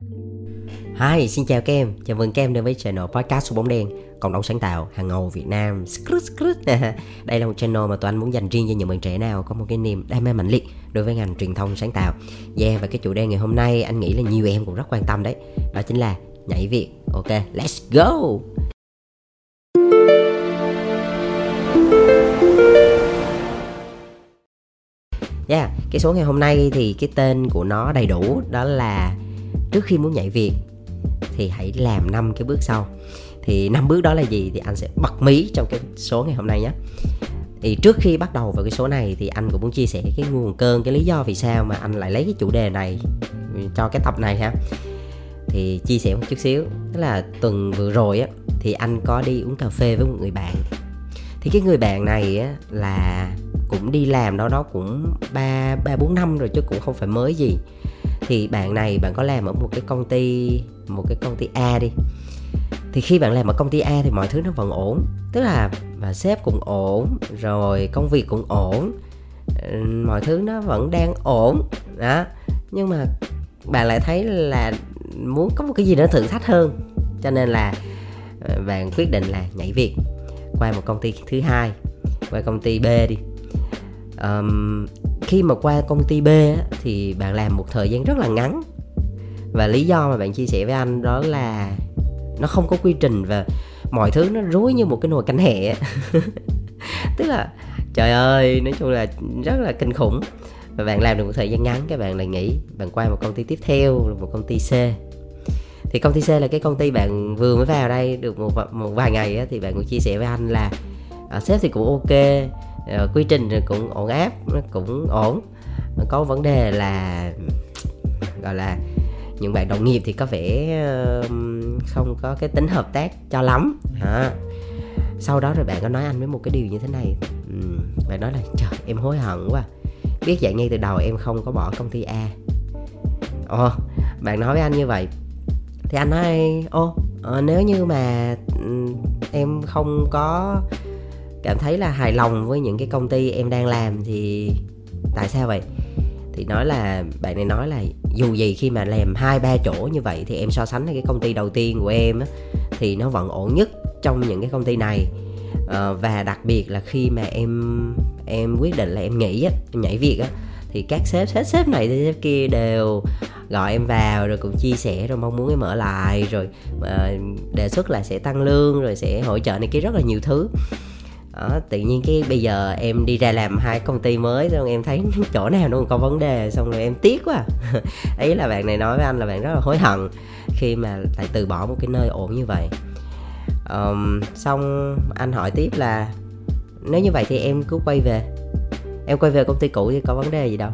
Hi, xin chào các em. Chào mừng các em đến với channel podcast số bóng đen, cộng đồng sáng tạo hàng ngầu Việt Nam. Đây là một channel mà tụi anh muốn dành riêng cho những bạn trẻ nào có một cái niềm đam mê mạnh liệt đối với ngành truyền thông sáng tạo. Yeah, và cái chủ đề ngày hôm nay anh nghĩ là nhiều em cũng rất quan tâm đấy. Đó chính là nhảy việc. Ok, let's go. Yeah, cái số ngày hôm nay thì cái tên của nó đầy đủ đó là trước khi muốn nhảy việc, thì hãy làm năm cái bước sau. Thì năm bước đó là gì thì anh sẽ bật mí trong cái số ngày hôm nay nhé. Thì trước khi bắt đầu vào cái số này thì anh cũng muốn chia sẻ cái nguồn cơn, cái lý do vì sao mà anh lại lấy cái chủ đề này cho cái tập này ha. Thì chia sẻ một chút xíu, tức là tuần vừa rồi á, thì anh có đi uống cà phê với một người bạn. Thì cái người bạn này á, là cũng đi làm đó đó cũng ba ba, bốn năm rồi chứ cũng không phải mới gì thì bạn này, bạn có làm ở một cái công ty, một cái công ty A đi. Thì khi bạn làm ở công ty A thì mọi thứ nó vẫn ổn. Tức là và sếp cũng ổn, rồi công việc cũng ổn. Mọi thứ nó vẫn đang ổn. Đó. Nhưng mà bạn lại thấy là muốn có một cái gì đó thử thách hơn. Cho nên là à, bạn quyết định là nhảy việc qua một công ty thứ hai, qua công ty B đi um, khi mà qua công ty B á, thì bạn làm một thời gian rất là ngắn. Và lý do mà bạn chia sẻ với anh đó là nó không có quy trình và mọi thứ nó rối như một cái nồi canh hẹ tức là trời ơi nói chung là rất là kinh khủng. Và bạn làm được một thời gian ngắn các bạn lại nghỉ bạn qua một công ty tiếp theo là một công ty C. Thì công ty C là cái công ty bạn vừa mới vào đây được một một vài ngày á, thì bạn cũng chia sẻ với anh là à, sếp thì cũng ok Ờ, quy trình cũng ổn áp, nó cũng ổn. Có vấn đề là, gọi là, những bạn đồng nghiệp thì có vẻ không có cái tính hợp tác cho lắm. À. sau đó rồi bạn có nói anh với một cái điều như thế này bạn nói là, trời, em hối hận quá. Biết vậy ngay từ đầu em không có bỏ công ty A. Ồ, bạn nói với anh như vậy, thì anh nói, ô ờ, nếu như mà em không có cảm thấy là hài lòng với những cái công ty em đang làm thì tại sao vậy? Thì nói là bạn này nói là dù gì khi mà làm hai ba chỗ như vậy thì em so sánh với cái công ty đầu tiên của em á, thì nó vẫn ổn nhất trong những cái công ty này. À, và đặc biệt là khi mà em em quyết định là em nghỉ á em nhảy việc á thì các sếp sếp sếp này sếp kia đều gọi em vào rồi cũng chia sẻ rồi mong muốn em ở lại rồi ờ, đề xuất là sẽ tăng lương rồi sẽ hỗ trợ này kia rất là nhiều thứ đó, tự nhiên cái bây giờ em đi ra làm hai công ty mới xong em thấy chỗ nào nó còn có vấn đề xong rồi em tiếc quá. Ấy là bạn này nói với anh là bạn rất là hối hận khi mà lại từ bỏ một cái nơi ổn như vậy. Um, xong anh hỏi tiếp là nếu như vậy thì em cứ quay về em quay về công ty cũ thì có vấn đề gì đâu.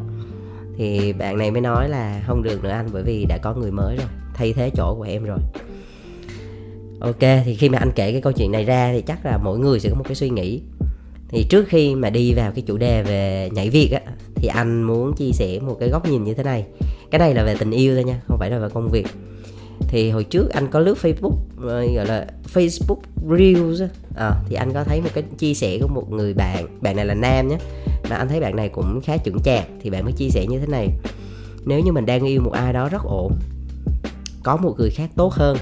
Thì bạn này mới nói là không được nữa anh bởi vì đã có người mới rồi thay thế chỗ của em rồi ok thì khi mà anh kể cái câu chuyện này ra thì chắc là mỗi người sẽ có một cái suy nghĩ. Thì trước khi mà đi vào cái chủ đề về nhảy việc á thì anh muốn chia sẻ một cái góc nhìn như thế này. Cái này là về tình yêu thôi nha không phải là về công việc. Thì hồi trước anh có lướt Facebook ờ, gọi là Facebook Reels à, thì anh có thấy một cái chia sẻ của một người bạn bạn này là nam nhé mà anh thấy bạn này cũng khá chuẩn chạc thì bạn mới chia sẻ như thế này. Nếu như mình đang yêu một ai đó rất ổn có một người khác tốt hơn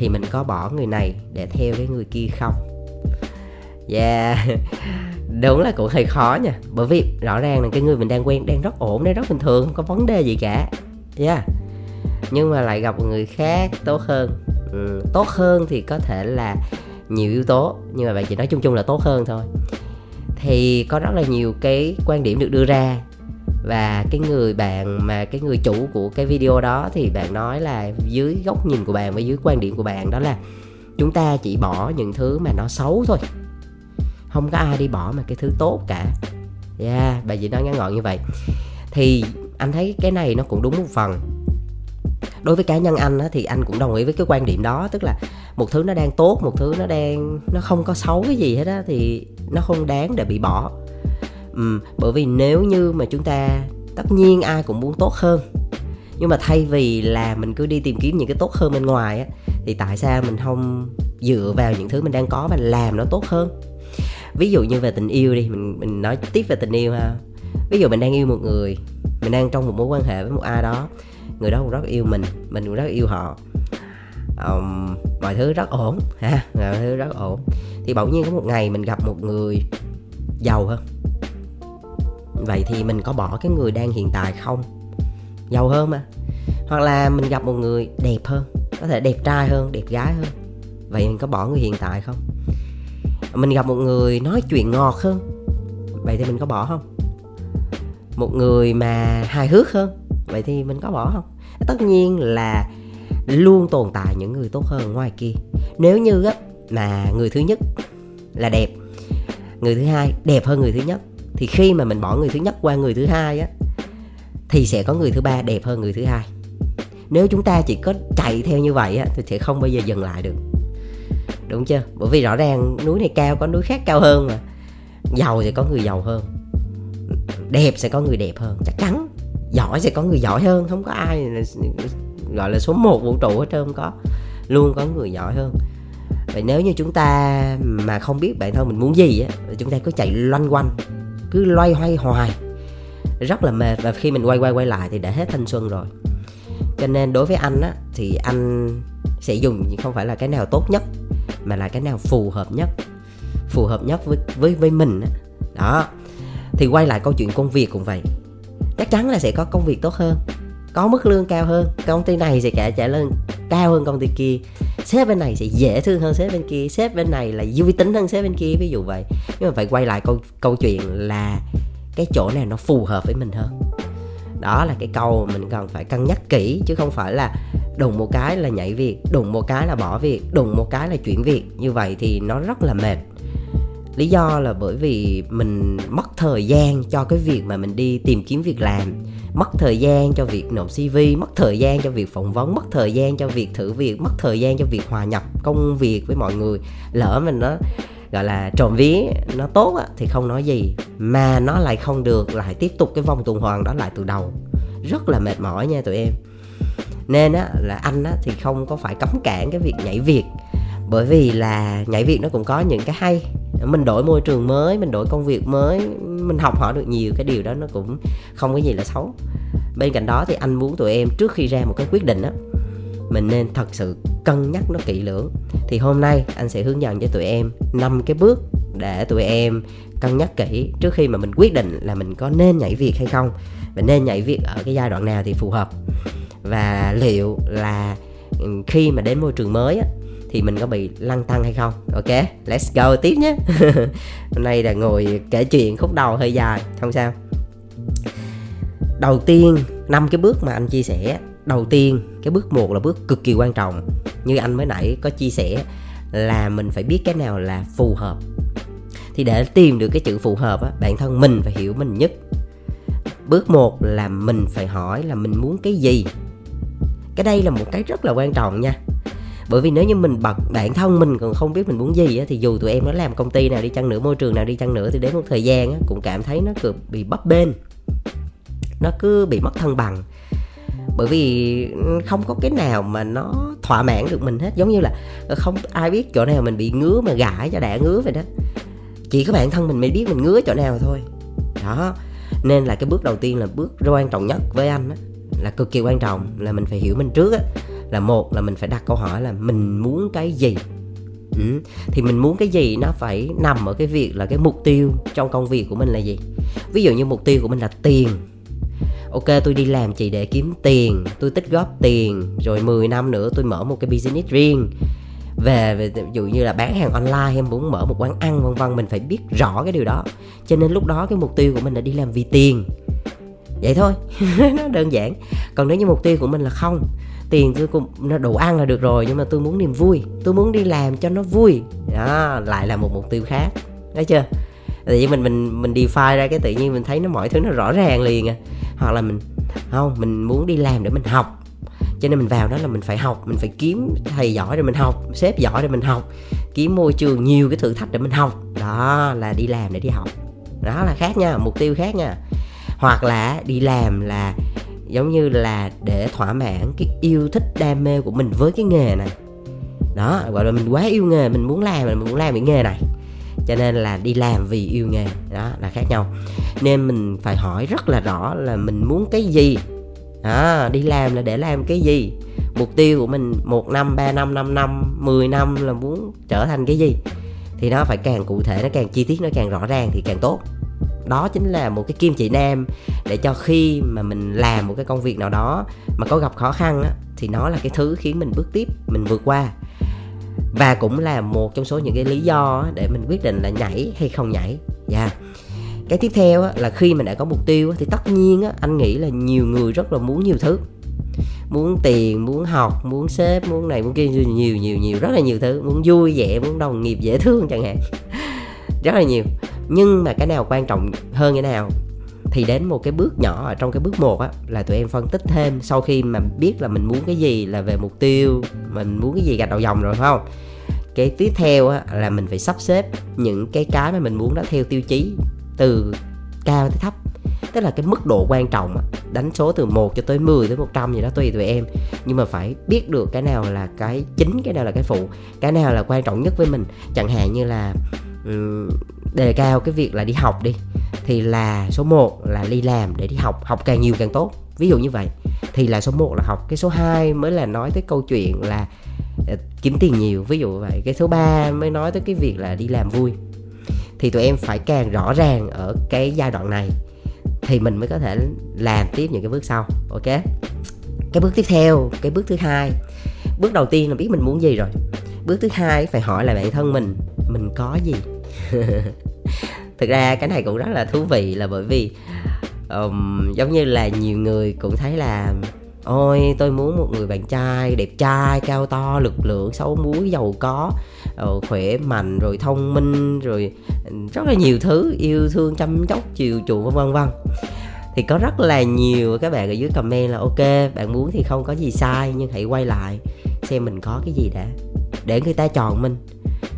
thì mình có bỏ người này để theo cái người kia không? Yeah đúng là cũng hơi khó nha. Bởi vì rõ ràng là cái người mình đang quen đang rất ổn đang rất bình thường không có vấn đề gì cả. Yeah. Nhưng mà lại gặp một người khác tốt hơn. Ừ, tốt hơn thì có thể là nhiều yếu tố nhưng mà bạn chỉ nói chung chung là tốt hơn thôi. Thì có rất là nhiều cái quan điểm được đưa ra và cái người bạn mà cái người chủ của cái video đó thì bạn nói là dưới góc nhìn của bạn và dưới quan điểm của bạn đó là chúng ta chỉ bỏ những thứ mà nó xấu thôi. Không có ai đi bỏ mà cái thứ tốt cả. Yeah bà chỉ nói ngắn gọn như vậy. Thì anh thấy cái này nó cũng đúng một phần. Đối với cá nhân anh á, thì anh cũng đồng ý với cái quan điểm đó tức là một thứ nó đang tốt một thứ nó đang nó không có xấu cái gì hết á thì nó không đáng để bị bỏ ừ, bởi vì nếu như mà chúng ta tất nhiên ai cũng muốn tốt hơn nhưng mà thay vì là mình cứ đi tìm kiếm những cái tốt hơn bên ngoài á thì tại sao mình không dựa vào những thứ mình đang có và làm nó tốt hơn? Ví dụ như về tình yêu đi mình mình nói tiếp về tình yêu ha. Ví dụ mình đang yêu một người mình đang trong một mối quan hệ với một ai đó người đó cũng rất yêu mình mình cũng rất yêu họ. Um, mọi thứ rất ổn ha mọi thứ rất ổn. Thì bỗng nhiên có một ngày mình gặp một người giàu hơn vậy thì mình có bỏ cái người đang hiện tại không? Giàu hơn mà. Hoặc là mình gặp một người đẹp hơn, có thể đẹp trai hơn, đẹp gái hơn. Vậy mình có bỏ người hiện tại không? Mình gặp một người nói chuyện ngọt hơn, vậy thì mình có bỏ không? Một người mà hài hước hơn, vậy thì mình có bỏ không? Tất nhiên là luôn tồn tại những người tốt hơn ngoài kia. Nếu như á, mà người thứ nhất là đẹp, người thứ hai đẹp hơn người thứ nhất thì khi mà mình bỏ người thứ nhất qua người thứ hai á, thì sẽ có người thứ ba đẹp hơn người thứ hai. Nếu chúng ta chỉ có chạy theo như vậy á, thì sẽ không bao giờ dừng lại được. Đúng chưa? Bởi vì rõ ràng núi này cao, có núi khác cao hơn mà. Giàu sẽ có người giàu hơn. Đẹp sẽ có người đẹp hơn. Chắc chắn, giỏi sẽ có người giỏi hơn. Không có ai gọi là số 1 vũ trụ hết trơn, không có. Luôn có người giỏi hơn. Vậy nếu như chúng ta mà không biết bản thân mình muốn gì á chúng ta cứ chạy loanh quanh cứ loay hoay, hoài rất là mệt và khi mình quay quay quay lại thì đã hết thanh xuân rồi. Cho nên đối với anh á, thì anh sẽ dùng, không phải là cái nào tốt nhất, mà là cái nào phù hợp nhất, phù hợp nhất với với với mình á. Đó. Thì quay lại câu chuyện công việc cũng vậy. Chắc chắn là sẽ có công việc tốt hơn, có mức lương cao hơn, công ty này sẽ trả trả lương cao hơn công ty kia. Sếp bên này sẽ dễ thương hơn sếp bên kia. Sếp bên này là vui tính hơn sếp bên kia, ví dụ vậy. Nhưng mà phải quay lại câu câu chuyện là cái chỗ này nó phù hợp với mình hơn. Đó là cái câu mình cần phải cân nhắc kỹ, chứ không phải là đùng một cái là nhảy việc, đùng một cái là bỏ việc, đùng một cái là chuyển việc. Như vậy thì nó rất là mệt. Lý do là bởi vì mình mất thời gian cho cái việc mà mình đi tìm kiếm việc làm mất thời gian cho việc nộp cv mất thời gian cho việc phỏng vấn mất thời gian cho việc thử việc mất thời gian cho việc hòa nhập công việc với mọi người. Lỡ mình nó gọi là trộm ví nó tốt á, thì không nói gì. Mà nó lại không được lại tiếp tục cái vòng tuần hoàn đó lại từ đầu. Rất là mệt mỏi nha tụi em. Nên á là anh á thì không có phải cấm cản cái việc nhảy việc. Bởi vì là nhảy việc nó cũng có những cái hay mình đổi môi trường mới mình đổi công việc mới mình học hỏi được nhiều cái điều đó nó cũng không có gì là xấu. Bên cạnh đó thì anh muốn tụi em trước khi ra một cái quyết định á mình nên thật sự cân nhắc nó kỹ lưỡng. Thì hôm nay anh sẽ hướng dẫn cho tụi em năm cái bước để tụi em cân nhắc kỹ trước khi mà mình quyết định là mình có nên nhảy việc hay không và nên nhảy việc ở cái giai đoạn nào thì phù hợp. Và liệu là ừ, khi mà đến môi trường mới á, thì mình có bị lăng tăng hay không? Ok, let's go tiếp nhé. Hôm nay là ngồi kể chuyện khúc đầu hơi dài, không sao. Đầu tiên, năm cái bước mà anh chia sẻ. Đầu tiên, cái bước một là bước cực kỳ quan trọng. Như anh mới nãy có chia sẻ là mình phải biết cái nào là phù hợp. Thì để tìm được cái chữ phù hợp á, bản thân mình phải hiểu mình nhất. Bước một là mình phải hỏi là mình muốn cái gì? Cái đây là một cái rất là quan trọng nha bởi vì nếu như mình bật bản thân mình còn không biết mình muốn gì á, thì dù tụi em nó làm công ty nào đi chăng nữa môi trường nào đi chăng nữa thì đến một thời gian á, cũng cảm thấy nó cứ bị bấp bênh. Nó cứ bị mất thăng bằng. Bởi vì ừ, không có cái nào mà nó thỏa mãn được mình hết. Giống như là ờ, không ai biết chỗ nào mình bị ngứa mà gãi cho đã ngứa vậy đó. Chỉ có bản thân mình mới biết mình ngứa chỗ nào thôi. Đó. Nên là cái bước đầu tiên là bước quan trọng nhất với anh á là cực kỳ quan trọng là mình phải hiểu mình trước á là một là mình phải đặt câu hỏi là mình muốn cái gì? Ừ. thì mình muốn cái gì nó phải nằm ở cái việc là cái mục tiêu trong công việc của mình là gì? Ví dụ như mục tiêu của mình là tiền. Ok tôi đi làm chỉ để kiếm tiền tôi tích góp tiền rồi 10 năm nữa tôi mở một cái business riêng. Về, về ví dụ như là bán hàng online em muốn mở một quán ăn vân vân mình phải biết rõ cái điều đó. Cho nên lúc đó cái mục tiêu của mình là đi làm vì tiền. Vậy thôi nó đơn giản. Còn nếu như mục tiêu của mình là không tiền tôi cũng nó đủ ăn là được rồi, nhưng mà tôi muốn niềm vui. Tôi muốn đi làm cho nó vui. Đó, lại là một mục tiêu khác. Thấy chưa? Tự nhiên mình mình mình define ra cái tự nhiên mình thấy nó mọi thứ nó rõ ràng liền à. Hoặc là mình, không, mình muốn đi làm để mình học. Cho nên mình vào đó là mình phải học, mình phải kiếm thầy giỏi để mình học, sếp giỏi để mình học, kiếm môi trường nhiều cái thử thách để mình học. Đó, là đi làm để đi học. Đó là khác nha, mục tiêu khác nha. Hoặc là đi làm là giống như là để thỏa mãn cái yêu thích đam mê của mình với cái nghề này. Đó gọi là mình quá yêu nghề mình muốn làm mình muốn làm cái nghề này. Cho nên là đi làm vì yêu nghề. Đó là khác nhau. Nên mình phải hỏi rất là rõ là mình muốn cái gì. Đó, đi làm là để làm cái gì? Mục tiêu của mình một năm ba năm năm năm 10 năm là muốn trở thành cái gì? Thì nó phải càng cụ thể nó càng chi tiết nó càng rõ ràng thì càng tốt đó chính là một cái kim chỉ nam để cho khi mà mình làm một cái công việc nào đó mà có gặp khó khăn á, thì nó là cái thứ khiến mình bước tiếp mình vượt qua. Và cũng là một trong số những cái lý do để mình quyết định là nhảy hay không nhảy. Dạ. Yeah. cái tiếp theo là khi mình đã có mục tiêu thì tất nhiên anh nghĩ là nhiều người rất là muốn nhiều thứ. Muốn tiền muốn học muốn sếp muốn này muốn kia nhiều nhiều nhiều rất là nhiều thứ. Muốn vui vẻ muốn đồng nghiệp dễ thương chẳng hạn. Rất là nhiều nhưng mà cái nào quan trọng hơn cái nào thì đến một cái bước nhỏ ở trong cái bước một á, là tụi em phân tích thêm sau khi mà biết là mình muốn cái gì là về mục tiêu, mình muốn cái gì gạch đầu dòng rồi, phải không? Cái tiếp theo á, là mình phải sắp xếp những cái cái mà mình muốn đó theo tiêu chí từ cao tới thấp. Tức là cái mức độ quan trọng đánh số từ 1 cho tới 10 tới 100 gì đó tùy tụi em. Nhưng mà phải biết được cái nào là cái chính, cái nào là cái phụ, cái nào là quan trọng nhất với mình. Chẳng hạn như là Ừ. đề cao cái việc là đi học đi, thì là số 1 là đi làm để đi học học càng nhiều càng tốt. Ví dụ như vậy, thì là số 1 là học. Cái số 2 mới là nói tới câu chuyện là ờ, kiếm tiền nhiều, ví dụ vậy. Cái số 3 mới nói tới cái việc là đi làm vui. Thì tụi em phải càng rõ ràng ở cái giai đoạn này, thì mình mới có thể làm tiếp những cái bước sau. Ok? Cái bước tiếp theo, cái bước thứ hai. Bước đầu tiên là biết mình muốn gì rồi. Bước thứ hai phải hỏi là bản thân mình mình có gì? Thực ra cái này cũng rất là thú vị là bởi vì um, giống như là nhiều người cũng thấy là ôi tôi muốn một người bạn trai đẹp trai cao to lực lượng xấu muối, giàu có ờ, khỏe mạnh rồi thông minh rồi rất là nhiều thứ yêu thương chăm chóc chiều chuộng vân vân. Thì có rất là nhiều các bạn ở dưới comment là ok bạn muốn thì không có gì sai nhưng hãy quay lại xem mình có cái gì đã để người ta chọn mình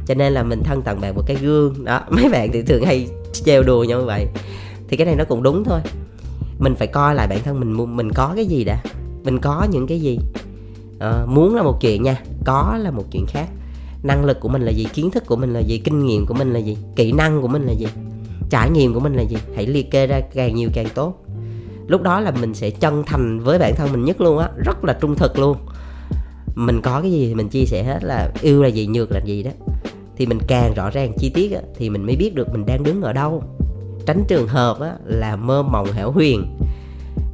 cho nên là mình thân tặng bạn một cái gương. Đó mấy bạn thì thường hay trêu đùa nhau như vậy. Thì cái này nó cũng đúng thôi. Mình phải coi lại bản thân mình mình có cái gì đã? Mình có những cái gì? À, muốn là một chuyện nha có là một chuyện khác. Năng lực của mình là gì? Kiến thức của mình là gì? Kinh nghiệm của mình là gì? Kỹ năng của mình là gì? Trải nghiệm của mình là gì? Hãy liệt kê ra càng nhiều càng tốt. Lúc đó là mình sẽ chân thành với bản thân mình nhất luôn á rất là trung thực luôn. Mình có cái gì thì mình chia sẻ hết là yêu là gì nhược là gì đó thì mình càng rõ ràng chi tiết á, thì mình mới biết được mình đang đứng ở đâu. Tránh trường hợp á, là mơ mộng hẻo huyền.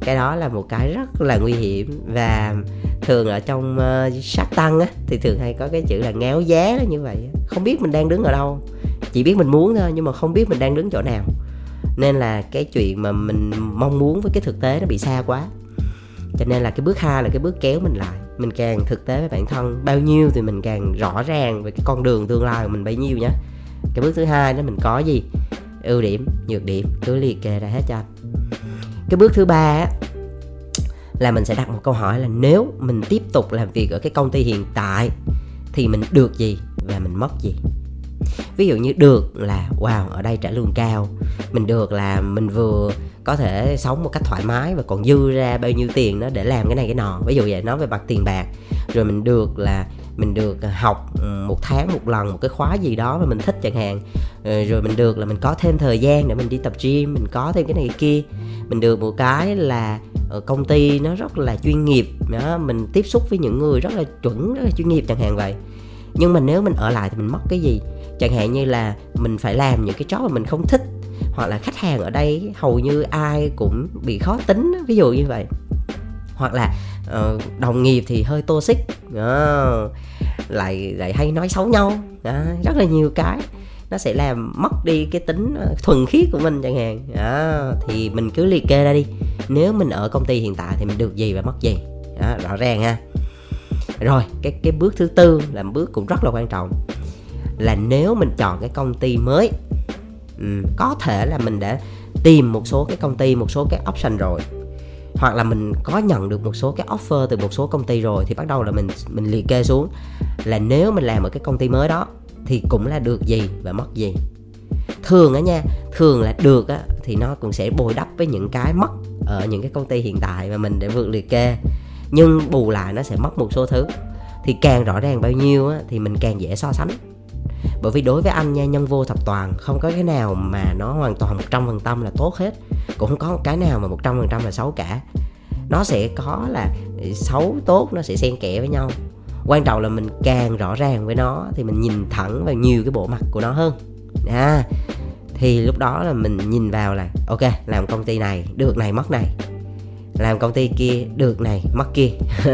Cái đó là một cái rất là nguy hiểm. Và thường ở trong uh, sát tăng á, thì thường hay có cái chữ là ngáo giá như vậy không biết mình đang đứng ở đâu. Chỉ biết mình muốn thôi nhưng mà không biết mình đang đứng chỗ nào. Nên là cái chuyện mà mình mong muốn với cái thực tế nó bị xa quá cho nên là cái bước hai là cái bước kéo mình lại. Mình càng thực tế với bản thân, bao nhiêu thì mình càng rõ ràng về cái con đường tương lai của mình bấy nhiêu nhé cái bước thứ hai đó mình có gì? Ưu điểm, nhược điểm, cứ liệt kê ra hết cho anh. Cái bước thứ ba là mình sẽ đặt một câu hỏi là nếu mình tiếp tục làm việc ở cái công ty hiện tại thì mình được gì và mình mất gì? Ví dụ như được là, wow, ở đây trả lương cao, mình được là mình vừa có thể sống một cách thoải mái và còn dư ra bao nhiêu tiền đó để làm cái này cái nọ. Ví dụ vậy, nói về mặt tiền bạc. Rồi mình được là, mình được ờ, học ừ, một tháng, một lần, một cái khóa gì đó mà mình thích chẳng hạn. Ờ, rồi mình được là mình có thêm thời gian để mình đi tập gym, mình có thêm cái này cái kia. Mình được một cái là ở công ty nó rất là chuyên nghiệp, đó, mình tiếp xúc với những người rất là chuẩn, rất là chuyên nghiệp chẳng hạn vậy. Nhưng mà nếu mình ở lại thì mình mất cái gì? Chẳng hạn như là mình phải làm những cái job mà mình không thích hoặc là khách hàng ở đây hầu như ai cũng bị khó tính ví dụ như vậy. Hoặc là uh, đồng nghiệp thì hơi toxic uh, lại lại hay nói xấu nhau uh, rất là nhiều cái. Nó sẽ làm mất đi cái tính ờ, thuần khiết của mình chẳng hạn đó, thì mình cứ liệt kê ra đi. Nếu mình ở công ty hiện tại thì mình được gì và mất gì đó, rõ ràng ha. Rồi cái cái bước thứ tư là bước cũng rất là quan trọng là nếu mình chọn cái công ty mới um, có thể là mình đã tìm một số cái công ty một số cái option rồi. Hoặc là mình có nhận được một số cái offer từ một số công ty rồi thì bắt đầu là mình mình liệt kê xuống. Là nếu mình làm ở cái công ty mới đó thì cũng là được gì và mất gì. Thường á nha thường là được á thì nó cũng sẽ bồi đắp với những cái mất ở những cái công ty hiện tại mà mình để vượt liệt kê. Nhưng bù lại nó sẽ mất một số thứ. Thì càng rõ ràng bao nhiêu á, thì mình càng dễ so sánh bởi vì đối với anh nha nhân vô thập toàn không có cái nào mà nó hoàn toàn một trăm phần trăm là tốt hết. Cũng không có cái nào mà một trăm phần trăm là xấu cả. Nó sẽ có là xấu tốt nó sẽ xen kẽ với nhau. Quan trọng là mình càng rõ ràng với nó thì mình nhìn thẳng vào nhiều cái bộ mặt của nó hơn. À, thì lúc đó là mình nhìn vào là ok làm công ty này được này mất này. Làm công ty kia được này mất kia.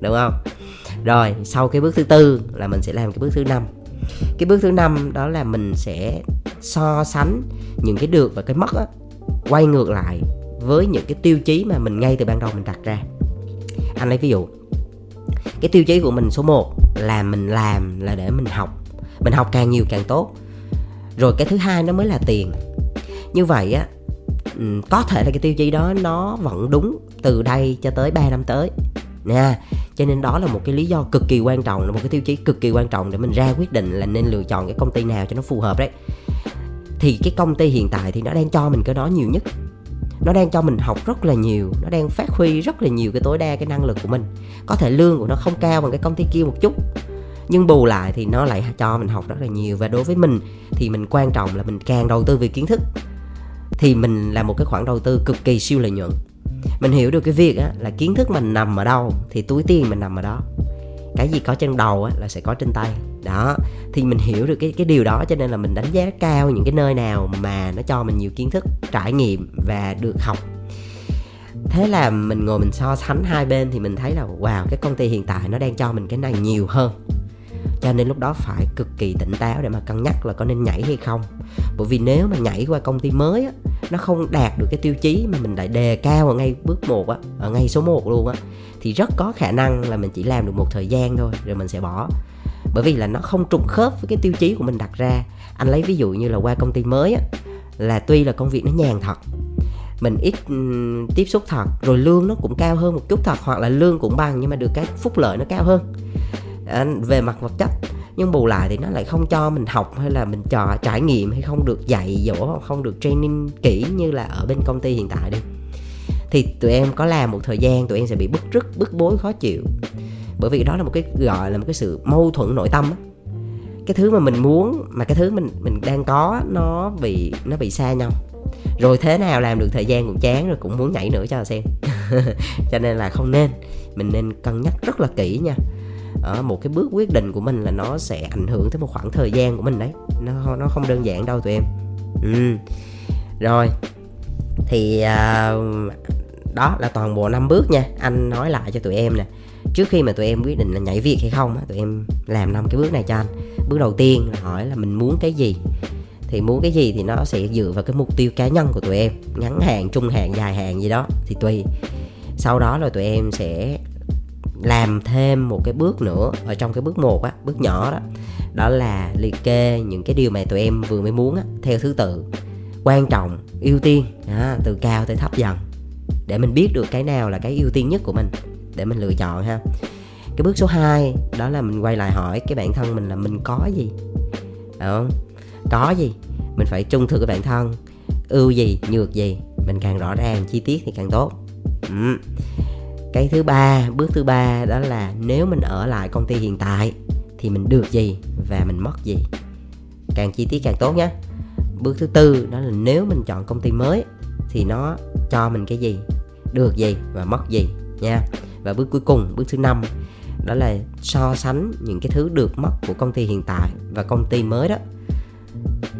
Đúng không? Rồi sau cái bước thứ tư là mình sẽ làm cái bước thứ năm cái bước thứ năm đó là mình sẽ so sánh những cái được và cái mất á, quay ngược lại với những cái tiêu chí mà mình ngay từ ban đầu mình đặt ra. Anh lấy ví dụ, cái tiêu chí của mình số 1 là mình làm là để mình học mình học càng nhiều càng tốt. Rồi cái thứ hai nó mới là tiền. Như vậy á có thể là cái tiêu chí đó nó vẫn đúng từ đây cho tới 3 năm tới nha cho nên đó là một cái lý do cực kỳ quan trọng, là một cái tiêu chí cực kỳ quan trọng để mình ra quyết định là nên lựa chọn cái công ty nào cho nó phù hợp đấy. Thì cái công ty hiện tại thì nó đang cho mình cái đó nhiều nhất. Nó đang cho mình học rất là nhiều, nó đang phát huy rất là nhiều cái tối đa cái năng lực của mình. Có thể lương của nó không cao bằng cái công ty kia một chút, nhưng bù lại thì nó lại cho mình học rất là nhiều. Và đối với mình thì mình quan trọng là mình càng đầu tư về kiến thức, thì mình là một cái khoản đầu tư cực kỳ siêu lợi nhuận mình hiểu được cái việc á, là kiến thức mình nằm ở đâu thì túi tiền mình nằm ở đó. Cái gì có trên đầu á, là sẽ có trên tay. Đó thì mình hiểu được cái cái điều đó cho nên là mình đánh giá cao những cái nơi nào mà nó cho mình nhiều kiến thức trải nghiệm và được học. Thế là mình ngồi mình so sánh hai bên thì mình thấy là wow cái công ty hiện tại nó đang cho mình cái này nhiều hơn cho nên lúc đó phải cực kỳ tỉnh táo để mà cân nhắc là có nên nhảy hay không. Bởi vì nếu mà nhảy qua công ty mới á, nó không đạt được cái tiêu chí mà mình lại đề cao ở ngay bước một á, ở ngay số 1 luôn á, thì rất có khả năng là mình chỉ làm được một thời gian thôi, rồi mình sẽ bỏ. Bởi vì là nó không trùng khớp với cái tiêu chí của mình đặt ra. Anh lấy ví dụ như là qua công ty mới á, là tuy là công việc nó nhàn thật, mình ít ừ, tiếp xúc thật, rồi lương nó cũng cao hơn một chút thật, hoặc là lương cũng bằng nhưng mà được cái phúc lợi nó cao hơn. Ờ, về mặt vật chất, nhưng bù lại thì nó lại không cho mình học hay là mình trò, trải nghiệm hay không được dạy dỗ, không được training kỹ như là ở bên công ty hiện tại đi. Thì tụi em có làm một thời gian, tụi em sẽ bị bức rứt, bức bối, khó chịu. Bởi vì đó là một cái, gọi là một cái sự mâu thuẫn nội tâm á. Cái thứ mà mình muốn, mà cái thứ mình mình đang có nó bị nó bị xa nhau. Rồi thế nào làm được thời gian cũng chán rồi cũng muốn nhảy nữa cho xem. Cho nên là không nên. Mình nên cân nhắc rất là kỹ nha ở một cái bước quyết định của mình là nó sẽ ảnh hưởng tới một khoảng thời gian của mình đấy. Nó nó không đơn giản đâu tụi em. Ừ. rồi. Thì uh, đó là toàn bộ năm bước nha. Anh nói lại cho tụi em nè. Trước khi mà tụi em quyết định là nhảy việc hay không tụi em làm năm cái bước này cho anh. Bước đầu tiên là hỏi là mình muốn cái gì? Thì muốn cái gì thì nó sẽ dựa vào cái mục tiêu cá nhân của tụi em. Ngắn hạn trung hạn dài hạn gì đó thì tùy. Sau đó là tụi em sẽ làm thêm một cái bước nữa ở trong cái bước một á bước nhỏ đó. Đó là liệt kê những cái điều mà tụi em vừa mới muốn á theo thứ tự. Quan trọng ưu tiên à, từ cao tới thấp dần. Để mình biết được cái nào là cái ưu tiên nhất của mình để mình lựa chọn ha. Cái bước số 2 đó là mình quay lại hỏi cái bản thân mình là mình có gì? Đúng không? Có gì? Mình phải trung thực với bản thân. Ưu gì? Nhược gì? Mình càng rõ ràng chi tiết thì càng tốt. Ừ cái thứ ba, bước thứ ba đó là nếu mình ở lại công ty hiện tại thì mình được gì và mình mất gì? Càng chi tiết càng tốt nhé bước thứ tư đó là nếu mình chọn công ty mới thì nó cho mình cái gì? Được gì và mất gì nha. Và bước cuối cùng, bước thứ năm đó là so sánh những cái thứ được mất của công ty hiện tại và công ty mới đó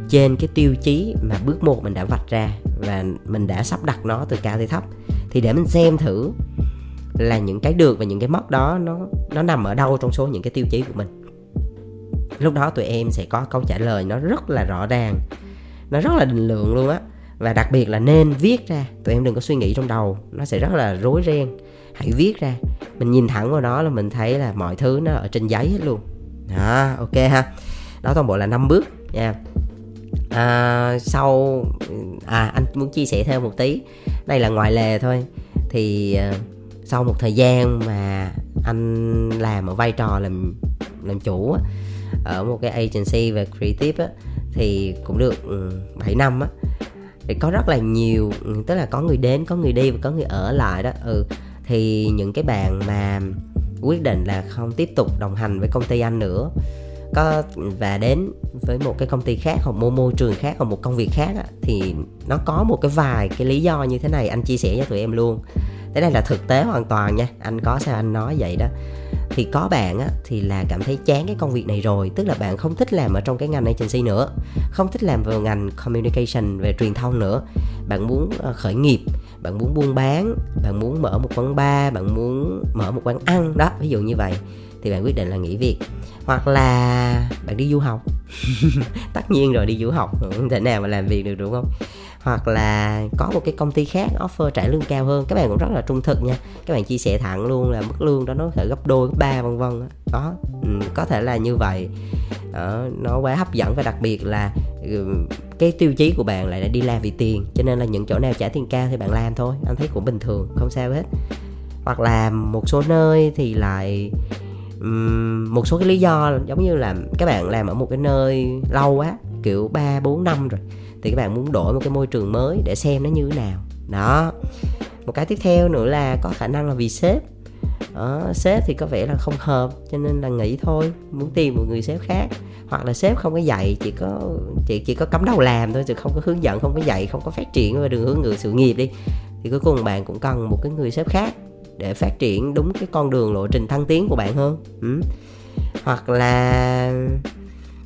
trên cái tiêu chí mà bước một mình đã vạch ra và mình đã sắp đặt nó từ cao tới thấp. Thì để mình xem thử là những cái được và những cái mất đó nó nó nằm ở đâu trong số những cái tiêu chí của mình. Lúc đó tụi em sẽ có câu trả lời nó rất là rõ ràng nó rất là định lượng luôn á. Và đặc biệt là nên viết ra tụi em đừng có suy nghĩ trong đầu nó sẽ rất là rối ren. Hãy viết ra mình nhìn thẳng vào đó là mình thấy là mọi thứ nó ở trên giấy hết luôn. Đó ok ha. Đó toàn bộ là năm bước nha. À, sau à anh muốn chia sẻ thêm một tí. Đây là ngoài lề thôi. Thì uh, sau một thời gian mà anh làm ở vai trò làm làm chủ á, ở một cái agency về creative á, thì cũng được ừ, 7 năm á. Thì có rất là nhiều ừ, tức là có người đến có người đi và có người ở lại đó ừ. Thì những cái bạn mà quyết định là không tiếp tục đồng hành với công ty anh nữa có và đến với một cái công ty khác hoặc một môi trường khác hoặc một công việc khác á, thì nó có một cái vài cái lý do như thế này anh chia sẻ cho tụi em luôn cái này là thực tế hoàn toàn nha anh có sao anh nói vậy đó. Thì có bạn á, thì là cảm thấy chán cái công việc này rồi tức là bạn không thích làm ở trong cái ngành agency nữa không thích làm vào ngành communication về truyền thông nữa. Bạn muốn ờ, khởi nghiệp bạn muốn buôn bán bạn muốn mở một quán bar bạn muốn mở một quán ăn đó ví dụ như vậy thì bạn quyết định là nghỉ việc. Hoặc là bạn đi du học. Tất nhiên rồi đi du học không thể nào mà làm việc được đúng không? Hoặc là có một cái công ty khác offer trả lương cao hơn. Các bạn cũng rất là trung thực nha. Các bạn chia sẻ thẳng luôn là mức lương đó nó thể gấp đôi gấp ba vân vân đó ừ, có thể là như vậy. Đó, nó quá hấp dẫn và đặc biệt là ừ, cái tiêu chí của bạn lại là đi làm vì tiền cho nên là những chỗ nào trả tiền cao thì bạn làm thôi. Anh thấy cũng bình thường không sao hết. Hoặc là một số nơi thì lại um, một số cái lý do giống như là các bạn làm ở một cái nơi lâu quá kiểu 3 4 năm rồi thì các bạn muốn đổi một cái môi trường mới để xem nó như thế nào. Đó. Một cái tiếp theo nữa là có khả năng là vì sếp. Đó, sếp thì có vẻ là không hợp cho nên là nghĩ thôi muốn tìm một người sếp khác. Hoặc là sếp không có dạy chỉ có chỉ chỉ có cắm đầu làm thôi chứ không có hướng dẫn không có dạy không có phát triển và đường hướng người sự nghiệp đi. Thì cuối cùng bạn cũng cần một cái người sếp khác để phát triển đúng cái con đường lộ trình thăng tiến của bạn hơn. Ừ. hoặc là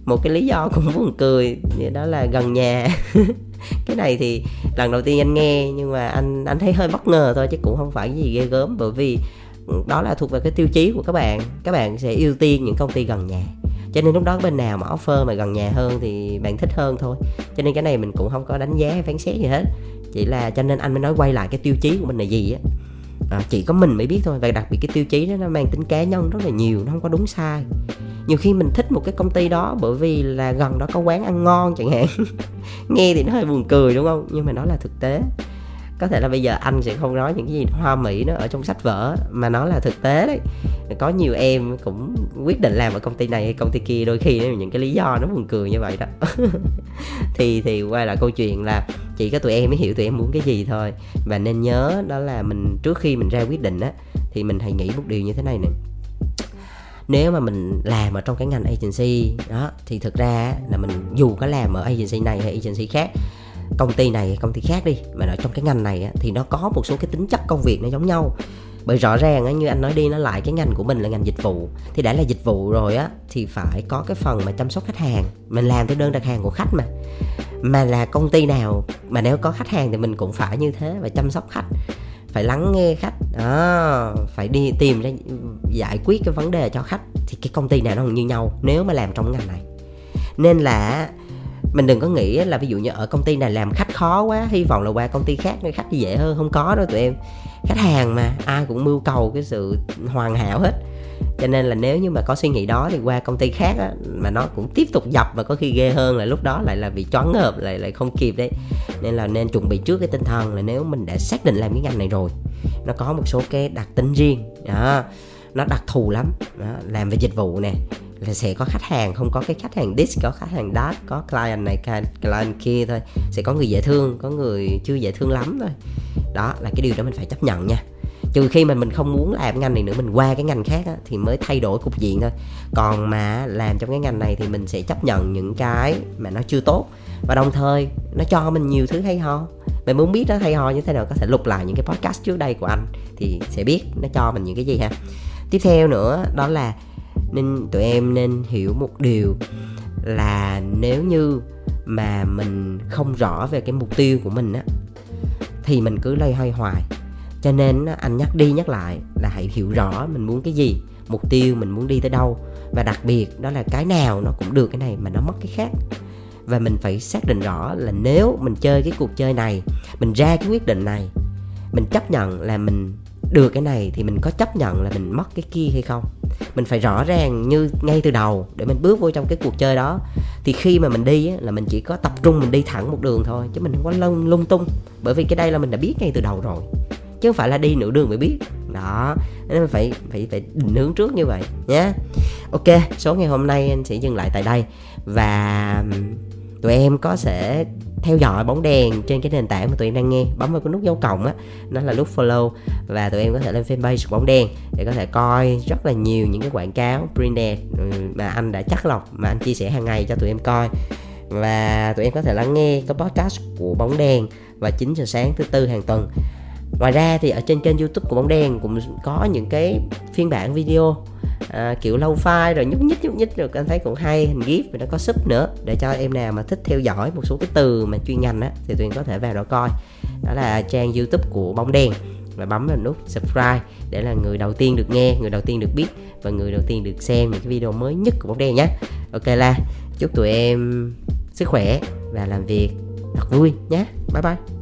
một cái lý do cũng buồn cười đó là gần nhà. Cái này thì lần đầu tiên anh nghe, nhưng mà anh anh thấy hơi bất ngờ thôi, chứ cũng không phải gì ghê gớm, bởi vì đó là thuộc về cái tiêu chí của các bạn. Các bạn sẽ ưu tiên những công ty gần nhà. Cho nên lúc đó bên nào mà offer mà gần nhà hơn thì bạn thích hơn thôi. Cho nên cái này mình cũng không có đánh giá hay phán xét gì hết. Chỉ là cho nên anh mới nói quay lại cái tiêu chí của mình là gì á à, chỉ có mình mới biết thôi. Và đặc biệt cái tiêu chí đó nó mang tính cá nhân rất là nhiều nó không có đúng sai. Nhiều khi mình thích một cái công ty đó bởi vì là gần đó có quán ăn ngon chẳng hạn. Nghe thì nó hơi buồn cười đúng không? Nhưng mà nó là thực tế có thể là bây giờ anh sẽ không nói những cái gì hoa mỹ nó ở trong sách vở, mà nó là thực tế đấy. Có nhiều em cũng quyết định làm ở công ty này hay công ty kia, đôi khi những cái lý do nó buồn cười như vậy đó. Thì thì quay lại câu chuyện là chỉ có tụi em mới hiểu tụi em muốn cái gì thôi. Và nên nhớ đó là mình, trước khi mình ra quyết định á, thì mình hãy nghĩ một điều như thế này nè. Nếu mà mình làm ở trong cái ngành agency, đó, thì thực ra là mình dù có làm ở agency này hay agency khác công ty này, công ty khác đi, mà ở trong cái ngành này thì nó có một số cái tính chất công việc nó giống nhau. Bởi rõ ràng như anh nói đi, nó lại cái ngành của mình là ngành dịch vụ. Thì đã là dịch vụ rồi á, thì phải có cái phần mà chăm sóc khách hàng, mình làm theo đơn đặt hàng của khách mà. Mà là công ty nào, mà nếu có khách hàng thì mình cũng phải như thế và chăm sóc khách, phải lắng nghe khách, đó, phải đi tìm ra ừ, giải quyết cái vấn đề cho khách. Thì cái công ty nào nó cũng như nhau, nếu mà làm trong ngành này. Nên là mình đừng có nghĩ là ví dụ như ở công ty này làm khách khó quá hy vọng là qua công ty khác người khách dễ hơn. Không có đâu tụi em. Khách hàng mà ai cũng mưu cầu cái sự hoàn hảo hết. Cho nên là nếu như mà có suy nghĩ đó thì qua công ty khác á, mà nó cũng tiếp tục dập và có khi ghê hơn là lúc đó lại là bị choáng ngợp lại lại không kịp đấy. Nên là nên chuẩn bị trước cái tinh thần là nếu mình đã xác định làm cái ngành này rồi nó có một số cái đặc tính riêng. Đó nó đặc thù lắm. Đó, làm về dịch vụ nè là sẽ có khách hàng không có cái khách hàng this có khách hàng that có client này client kia thôi. Sẽ có người dễ thương có người chưa dễ thương lắm thôi. Đó là cái điều đó mình phải chấp nhận nha. Trừ khi mà mình không muốn làm ngành này nữa mình qua cái ngành khác á, thì mới thay đổi cục diện thôi. Còn mà làm trong cái ngành này thì mình sẽ chấp nhận những cái mà nó chưa tốt. Và đồng thời nó cho mình nhiều thứ hay ho. Mình muốn biết nó hay ho như thế nào có thể lục lại những cái podcast trước đây của anh thì sẽ biết nó cho mình những cái gì ha. Tiếp theo nữa đó là nên tụi em nên hiểu một điều là nếu như mà mình không rõ về cái mục tiêu của mình á, thì mình cứ loay hoay hoài. Cho nên anh nhắc đi nhắc lại là hãy hiểu rõ mình muốn cái gì, mục tiêu mình muốn đi tới đâu, và đặc biệt đó là cái nào nó cũng được, cái này mà nó mất cái khác. Và mình phải xác định rõ là nếu mình chơi cái cuộc chơi này, mình ra cái quyết định này, mình chấp nhận là mình được cái này thì mình có chấp nhận là mình mất cái kia hay không? Mình phải rõ ràng như ngay từ đầu để mình bước vô trong cái cuộc chơi đó. Thì khi mà mình đi á, là mình chỉ có tập trung mình đi thẳng một đường thôi chứ mình không có lung lung tung. Bởi vì cái đây là mình đã biết ngay từ đầu rồi chứ không phải là đi nửa đường mới biết. Đó nên phải phải phải định hướng trước như vậy nhé ok số ngày hôm nay anh sẽ dừng lại tại đây. Và tụi em có sẽ theo dõi bóng đèn trên cái nền tảng mà tụi em đang nghe. Bấm vào cái nút dấu cộng á, nó là nút follow và tụi em có thể lên fanpage bóng đèn để có thể coi rất là nhiều những cái quảng cáo print ad ừ, mà anh đã chắc lọc, mà anh chia sẻ hàng ngày cho tụi em coi. Và tụi em có thể lắng nghe cái podcast của bóng đèn và 9 giờ sáng thứ tư hàng tuần. Ngoài ra thì ở trên kênh youtube của bóng đèn cũng có những cái phiên bản video à, kiểu lâu file rồi nhúc nhích nhúc nhích rồi anh thấy cũng hay. Hình gif và nó có sub nữa để cho em nào mà thích theo dõi một số cái từ mà chuyên ngành á thì tuyền có thể vào đó coi. Đó là trang youtube của bóng đèn. Và bấm vào nút subscribe để là người đầu tiên được nghe người đầu tiên được biết và người đầu tiên được xem những cái video mới nhất của bóng đèn nhé. Ok là chúc tụi em sức khỏe và làm việc thật vui nhé. Bye bye.